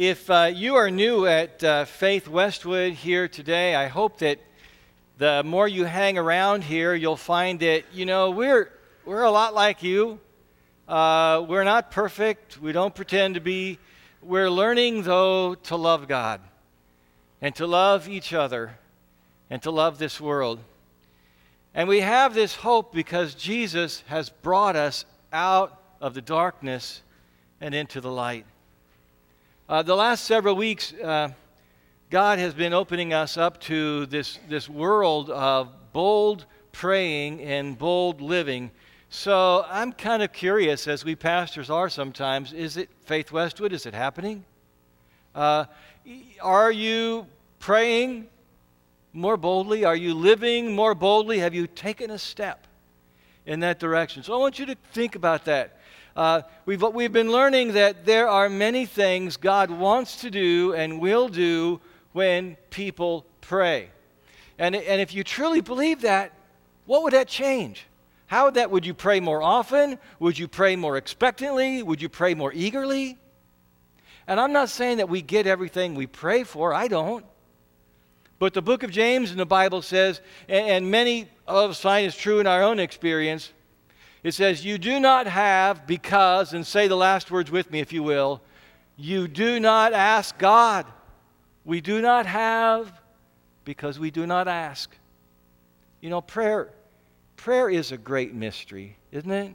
If uh, you are new at uh, Faith Westwood here today, I hope that the more you hang around here, you'll find that, you know, we're, we're a lot like you. Uh, we're not perfect. We don't pretend to be. We're learning, though, to love God and to love each other and to love this world. And we have this hope because Jesus has brought us out of the darkness and into the light. Uh, the last several weeks, uh, God has been opening us up to this, this world of bold praying and bold living. So I'm kind of curious, as we pastors are sometimes, is it Faith Westwood? Is it happening? Uh, are you praying more boldly? Are you living more boldly? Have you taken a step in that direction? So I want you to think about that. Uh, we've, we've been learning that there are many things God wants to do and will do when people pray. And, and if you truly believe that, what would that change? How would that? Would you pray more often? Would you pray more expectantly? Would you pray more eagerly? And I'm not saying that we get everything we pray for, I don't. But the book of James in the Bible says, and, many of us find it's true in our own experience, it says, You do not have because, and say the last words with me if you will, you do not ask God. We do not have because we do not ask. You know, prayer, prayer is a great mystery, isn't it?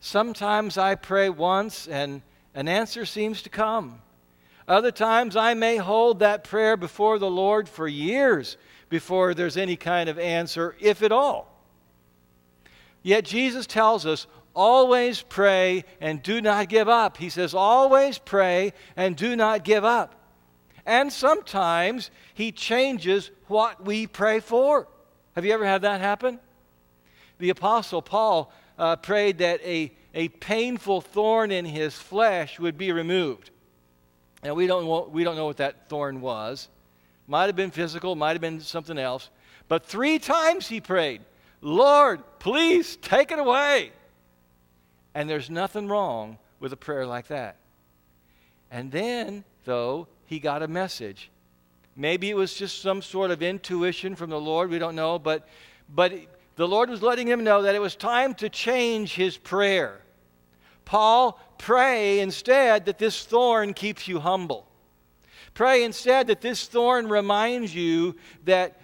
Sometimes I pray once and an answer seems to come. Other times I may hold that prayer before the Lord for years before there's any kind of answer, if at all. Yet Jesus tells us, always pray and do not give up. He says, always pray and do not give up. And sometimes He changes what we pray for. Have you ever had that happen? The Apostle Paul uh, prayed that a, a painful thorn in his flesh would be removed. Now, we don't, we don't know what that thorn was. Might have been physical, might have been something else. But three times he prayed, Lord, please take it away. And there's nothing wrong with a prayer like that. And then, though, he got a message. Maybe it was just some sort of intuition from the Lord, we don't know, but, but the Lord was letting him know that it was time to change his prayer. Paul, pray instead that this thorn keeps you humble. Pray instead that this thorn reminds you that,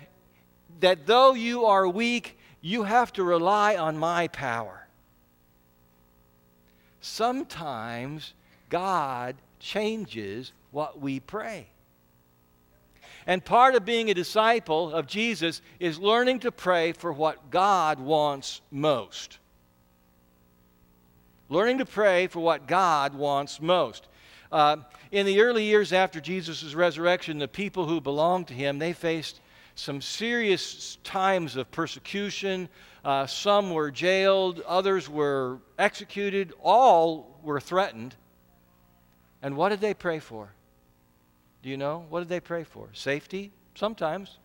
that though you are weak, you have to rely on my power. Sometimes God changes what we pray. And part of being a disciple of Jesus is learning to pray for what God wants most. Learning to pray for what God wants most. Uh, in the early years after Jesus' resurrection, the people who belonged to him, they faced some serious times of persecution. Uh, some were jailed, others were executed, all were threatened. And what did they pray for? Do you know? What did they pray for? Safety? Sometimes.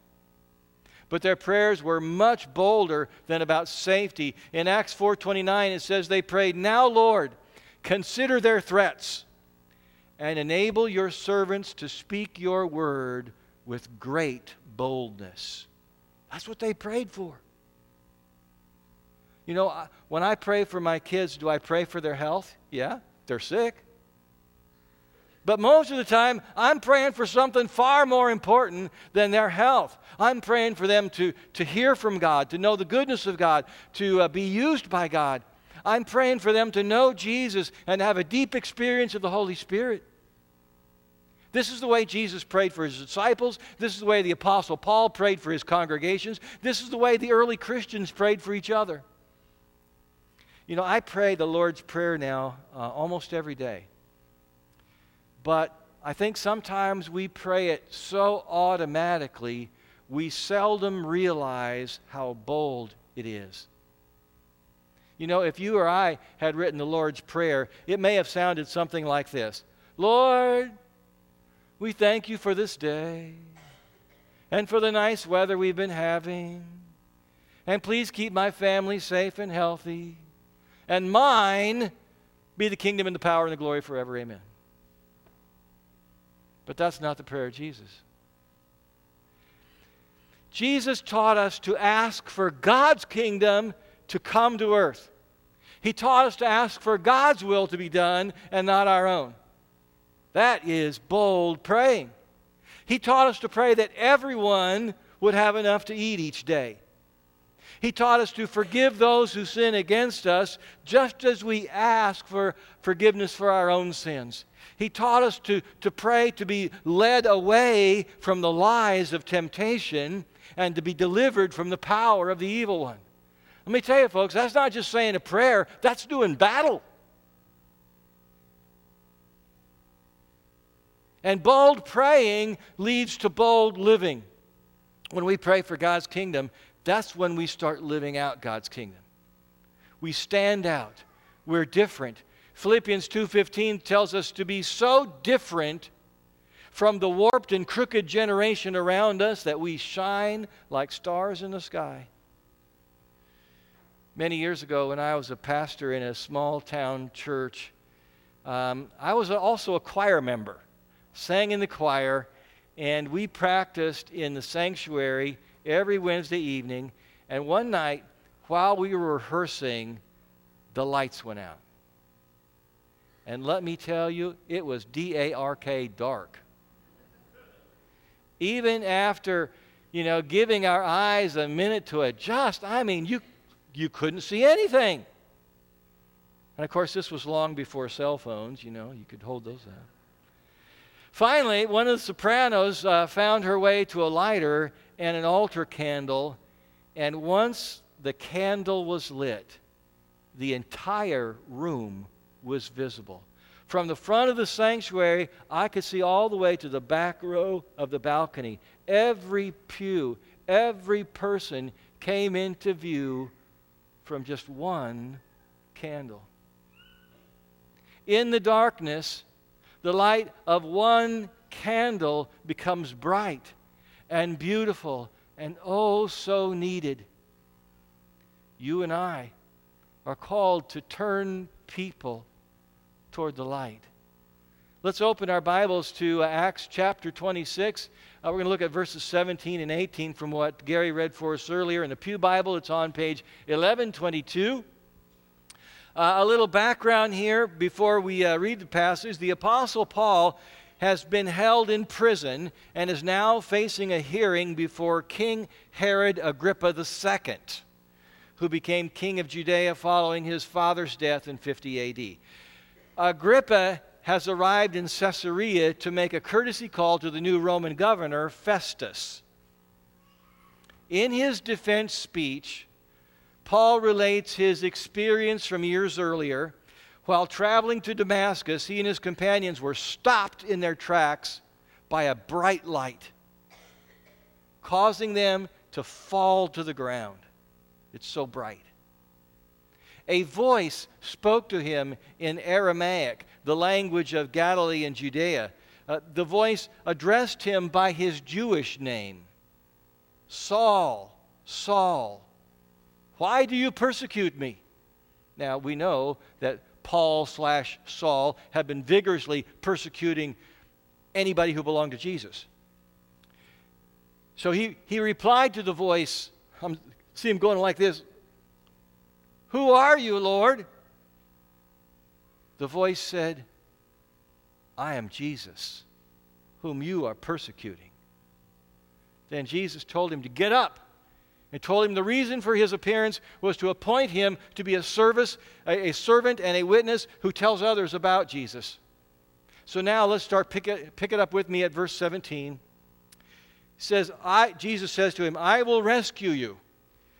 But their prayers were much bolder than about safety. In Acts 4:29 it says they prayed, "Now, Lord, consider their threats and enable your servants to speak your word with great boldness. That's what they prayed for. You know, when I pray for my kids, do I pray for their health? Yeah, they're sick. But most of the time, I'm praying for something far more important than their health. I'm praying for them to, to hear from God, to know the goodness of God, to uh, be used by God. I'm praying for them to know Jesus and have a deep experience of the Holy Spirit. This is the way Jesus prayed for his disciples. This is the way the Apostle Paul prayed for his congregations. This is the way the early Christians prayed for each other. You know, I pray the Lord's Prayer now uh, almost every day. But I think sometimes we pray it so automatically, we seldom realize how bold it is. You know, if you or I had written the Lord's Prayer, it may have sounded something like this Lord, we thank you for this day and for the nice weather we've been having. And please keep my family safe and healthy. And mine be the kingdom and the power and the glory forever. Amen. But that's not the prayer of Jesus. Jesus taught us to ask for God's kingdom to come to earth. He taught us to ask for God's will to be done and not our own. That is bold praying. He taught us to pray that everyone would have enough to eat each day. He taught us to forgive those who sin against us just as we ask for forgiveness for our own sins. He taught us to, to pray to be led away from the lies of temptation and to be delivered from the power of the evil one. Let me tell you, folks, that's not just saying a prayer, that's doing battle. And bold praying leads to bold living. When we pray for God's kingdom, that's when we start living out God's kingdom. We stand out. We're different. Philippians 2:15 tells us to be so different from the warped and crooked generation around us that we shine like stars in the sky. Many years ago, when I was a pastor in a small town church, um, I was also a choir member sang in the choir, and we practiced in the sanctuary every Wednesday evening. And one night, while we were rehearsing, the lights went out. And let me tell you, it was D A R K dark. Even after, you know, giving our eyes a minute to adjust, I mean, you, you couldn't see anything. And of course, this was long before cell phones, you know, you could hold those out. Finally, one of the sopranos uh, found her way to a lighter and an altar candle, and once the candle was lit, the entire room was visible. From the front of the sanctuary, I could see all the way to the back row of the balcony. Every pew, every person came into view from just one candle. In the darkness, the light of one candle becomes bright and beautiful and oh so needed. You and I are called to turn people toward the light. Let's open our Bibles to uh, Acts chapter 26. Uh, we're going to look at verses 17 and 18 from what Gary read for us earlier in the Pew Bible. It's on page 1122. Uh, a little background here before we uh, read the passage. The Apostle Paul has been held in prison and is now facing a hearing before King Herod Agrippa II, who became king of Judea following his father's death in 50 AD. Agrippa has arrived in Caesarea to make a courtesy call to the new Roman governor, Festus. In his defense speech, Paul relates his experience from years earlier. While traveling to Damascus, he and his companions were stopped in their tracks by a bright light, causing them to fall to the ground. It's so bright. A voice spoke to him in Aramaic, the language of Galilee and Judea. Uh, the voice addressed him by his Jewish name Saul, Saul, why do you persecute me? Now, we know that Paul slash Saul had been vigorously persecuting anybody who belonged to Jesus. So he, he replied to the voice. I see him going like this Who are you, Lord? The voice said, I am Jesus, whom you are persecuting. Then Jesus told him to get up and told him the reason for his appearance was to appoint him to be a service, a, a servant and a witness who tells others about Jesus. So now let's start pick it, pick it up with me at verse 17. He says, I, Jesus says to him, I will rescue you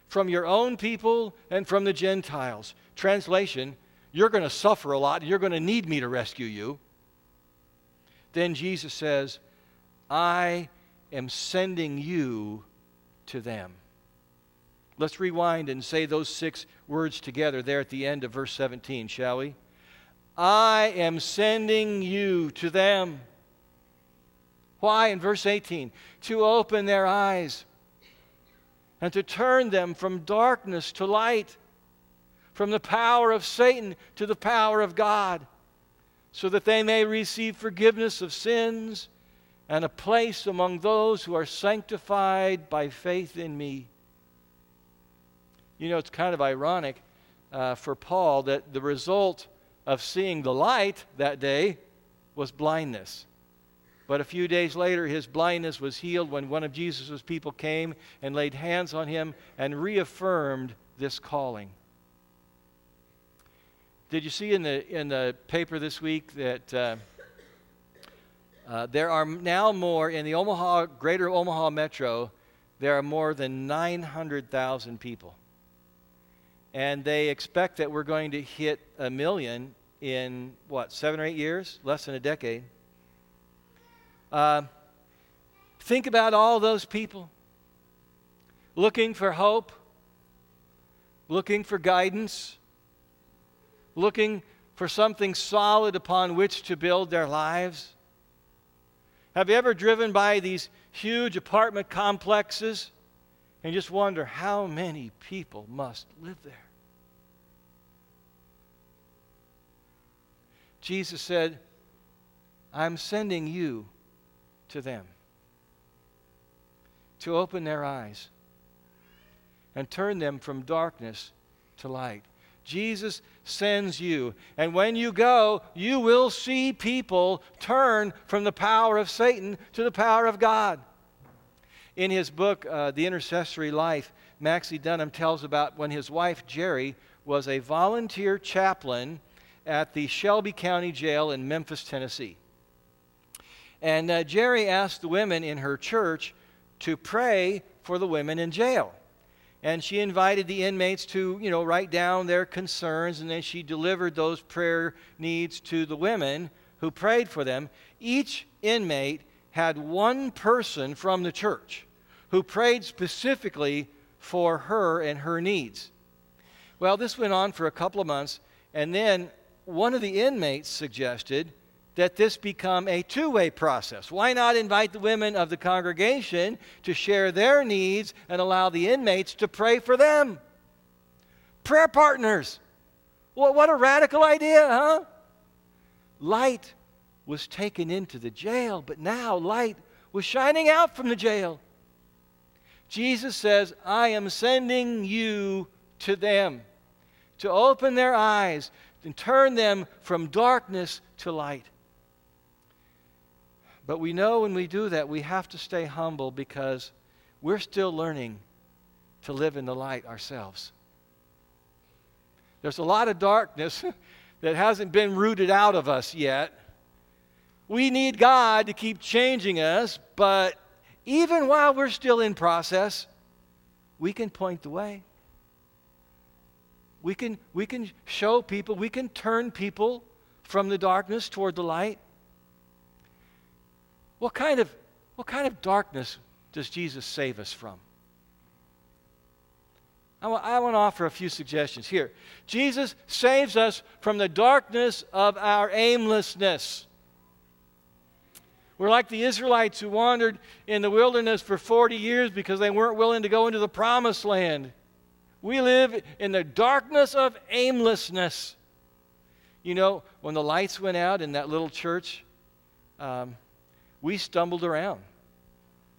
from your own people and from the Gentiles. Translation, you're going to suffer a lot. You're going to need me to rescue you. Then Jesus says, I am sending you to them. Let's rewind and say those six words together there at the end of verse 17, shall we? I am sending you to them. Why? In verse 18, to open their eyes and to turn them from darkness to light, from the power of Satan to the power of God, so that they may receive forgiveness of sins and a place among those who are sanctified by faith in me. You know, it's kind of ironic uh, for Paul that the result of seeing the light that day was blindness. But a few days later, his blindness was healed when one of Jesus' people came and laid hands on him and reaffirmed this calling. Did you see in the, in the paper this week that uh, uh, there are now more in the Omaha, greater Omaha metro, there are more than 900,000 people. And they expect that we're going to hit a million in, what, seven or eight years? Less than a decade. Uh, think about all those people looking for hope, looking for guidance, looking for something solid upon which to build their lives. Have you ever driven by these huge apartment complexes and just wonder how many people must live there? Jesus said, I'm sending you to them to open their eyes and turn them from darkness to light. Jesus sends you. And when you go, you will see people turn from the power of Satan to the power of God. In his book, uh, The Intercessory Life, Maxie Dunnam tells about when his wife, Jerry, was a volunteer chaplain at the Shelby County Jail in Memphis, Tennessee. And uh, Jerry asked the women in her church to pray for the women in jail. And she invited the inmates to, you know, write down their concerns, and then she delivered those prayer needs to the women who prayed for them. Each inmate had one person from the church who prayed specifically for her and her needs. Well, this went on for a couple of months, and then one of the inmates suggested that this become a two way process. Why not invite the women of the congregation to share their needs and allow the inmates to pray for them? Prayer partners. Well, what a radical idea, huh? Light was taken into the jail, but now light was shining out from the jail. Jesus says, I am sending you to them to open their eyes and turn them from darkness to light. But we know when we do that, we have to stay humble because we're still learning to live in the light ourselves. There's a lot of darkness that hasn't been rooted out of us yet. We need God to keep changing us, but even while we're still in process, we can point the way. We can, we can show people, we can turn people from the darkness toward the light. What kind of, what kind of darkness does Jesus save us from? I want, I want to offer a few suggestions here. Jesus saves us from the darkness of our aimlessness. We're like the Israelites who wandered in the wilderness for 40 years because they weren't willing to go into the promised land. We live in the darkness of aimlessness. You know, when the lights went out in that little church, um, we stumbled around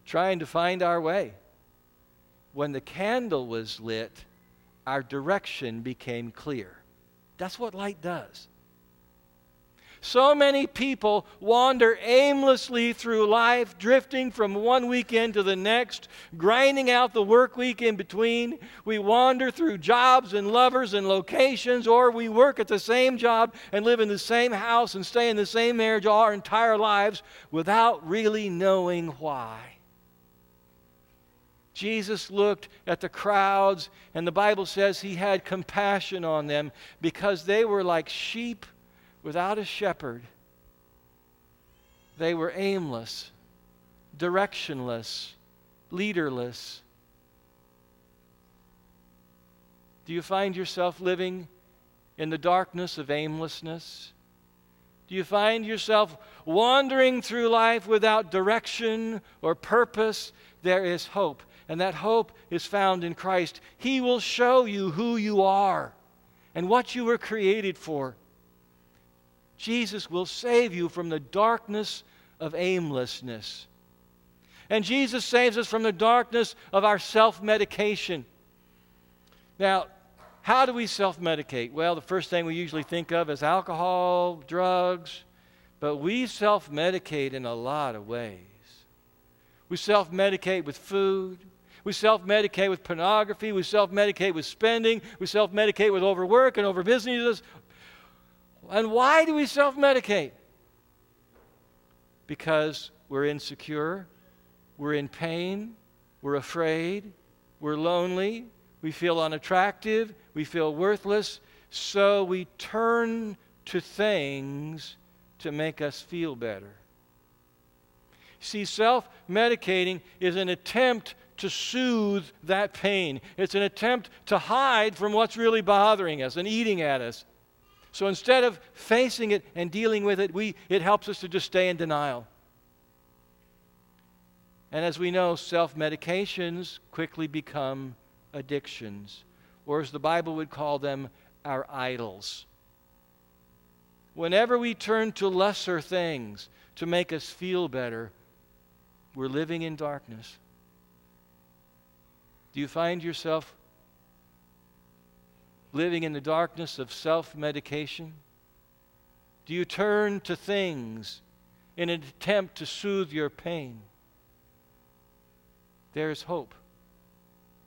trying to find our way. When the candle was lit, our direction became clear. That's what light does. So many people wander aimlessly through life, drifting from one weekend to the next, grinding out the work week in between. We wander through jobs and lovers and locations, or we work at the same job and live in the same house and stay in the same marriage all our entire lives without really knowing why. Jesus looked at the crowds, and the Bible says he had compassion on them because they were like sheep without a shepherd. They were aimless, directionless, leaderless. Do you find yourself living in the darkness of aimlessness? Do you find yourself wandering through life without direction or purpose? There is hope, and that hope is found in Christ. He will show you who you are and what you were created for. Jesus will save you from the darkness of aimlessness. And Jesus saves us from the darkness of our self medication. Now, how do we self medicate? Well, the first thing we usually think of is alcohol, drugs, but we self medicate in a lot of ways. We self medicate with food. We self medicate with pornography. We self medicate with spending. We self medicate with overwork and overbusiness. And why do we self medicate? Because we're insecure, we're in pain, we're afraid, we're lonely, we feel unattractive, we feel worthless, so we turn to things to make us feel better. See, self medicating is an attempt to soothe that pain. It's an attempt to hide from what's really bothering us and eating at us. So instead of facing it and dealing with it, we, it helps us to just stay in denial. And as we know, self medications quickly become addictions, or as the Bible would call them, our idols. Whenever we turn to lesser things to make us feel better, we're living in darkness. Do you find yourself living in the darkness of self medication? Do you turn to things in an attempt to soothe your pain? There's hope.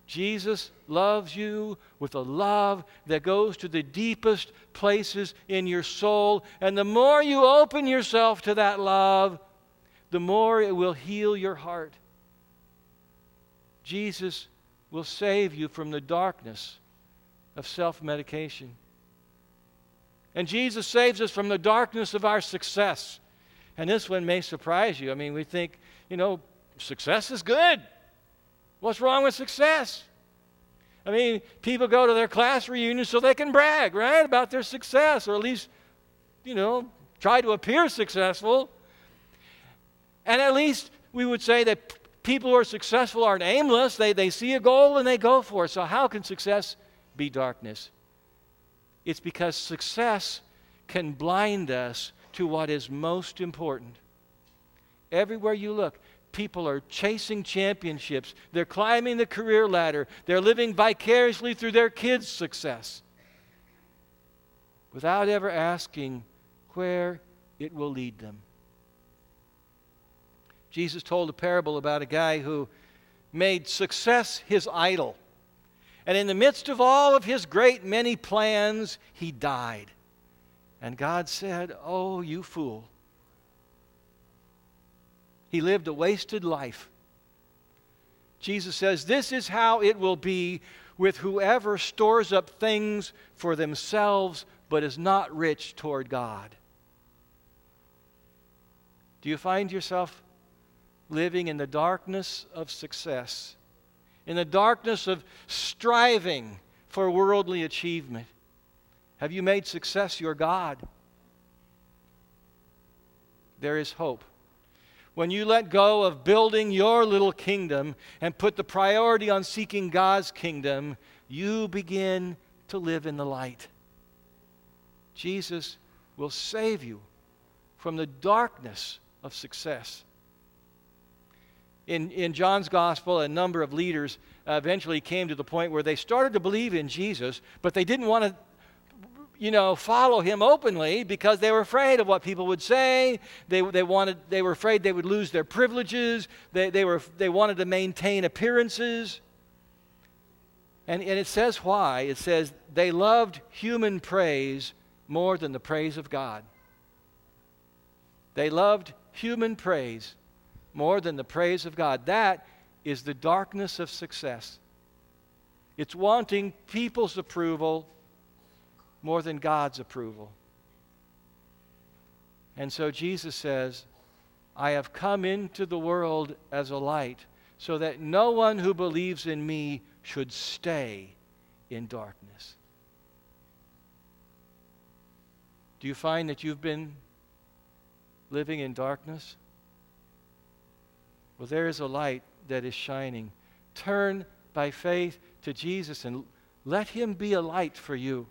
Jesus loves you with a love that goes to the deepest places in your soul. And the more you open yourself to that love, the more it will heal your heart. Jesus will save you from the darkness of self medication. And Jesus saves us from the darkness of our success. And this one may surprise you. I mean, we think, you know, success is good. What's wrong with success? I mean, people go to their class reunions so they can brag, right, about their success, or at least, you know, try to appear successful. And at least we would say that people who are successful aren't aimless. They, they see a goal and they go for it. So, how can success be darkness? It's because success can blind us to what is most important. Everywhere you look, people are chasing championships. They're climbing the career ladder. They're living vicariously through their kids' success without ever asking where it will lead them. Jesus told a parable about a guy who made success his idol. And in the midst of all of his great many plans, he died. And God said, Oh, you fool. He lived a wasted life. Jesus says, This is how it will be with whoever stores up things for themselves but is not rich toward God. Do you find yourself living in the darkness of success, in the darkness of striving for worldly achievement? Have you made success your God? There is hope. When you let go of building your little kingdom and put the priority on seeking God's kingdom, you begin to live in the light. Jesus will save you from the darkness of success in, in John's gospel, a number of leaders uh, eventually came to the point where they started to believe in Jesus, but they didn't want to you know, follow him openly because they were afraid of what people would say. They, they, wanted, they were afraid they would lose their privileges. They, they, were, they wanted to maintain appearances. And, and it says why. It says they loved human praise more than the praise of God. They loved human praise more than the praise of God. That is the darkness of success. It's wanting people's approval more than God's approval. And so Jesus says, I have come into the world as a light so that no one who believes in me should stay in darkness. Do you find that you've been living in darkness? Well, there is a light that is shining. Turn by faith to Jesus and let Him be a light for you.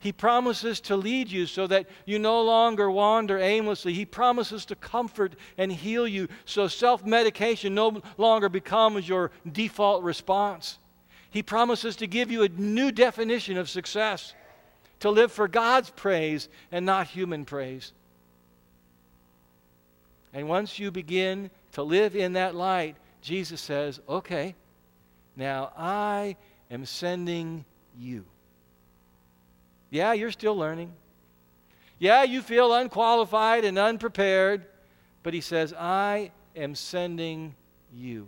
He promises to lead you so that you no longer wander aimlessly. He promises to comfort and heal you so self medication no longer becomes your default response. He promises to give you a new definition of success, to live for God's praise and not human praise. And once you begin to live in that light, Jesus says, okay, now I am sending you. Yeah, you're still learning. Yeah, you feel unqualified and unprepared, but he says, I am sending you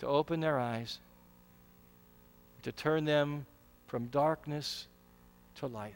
to open their eyes, to turn them from darkness to light.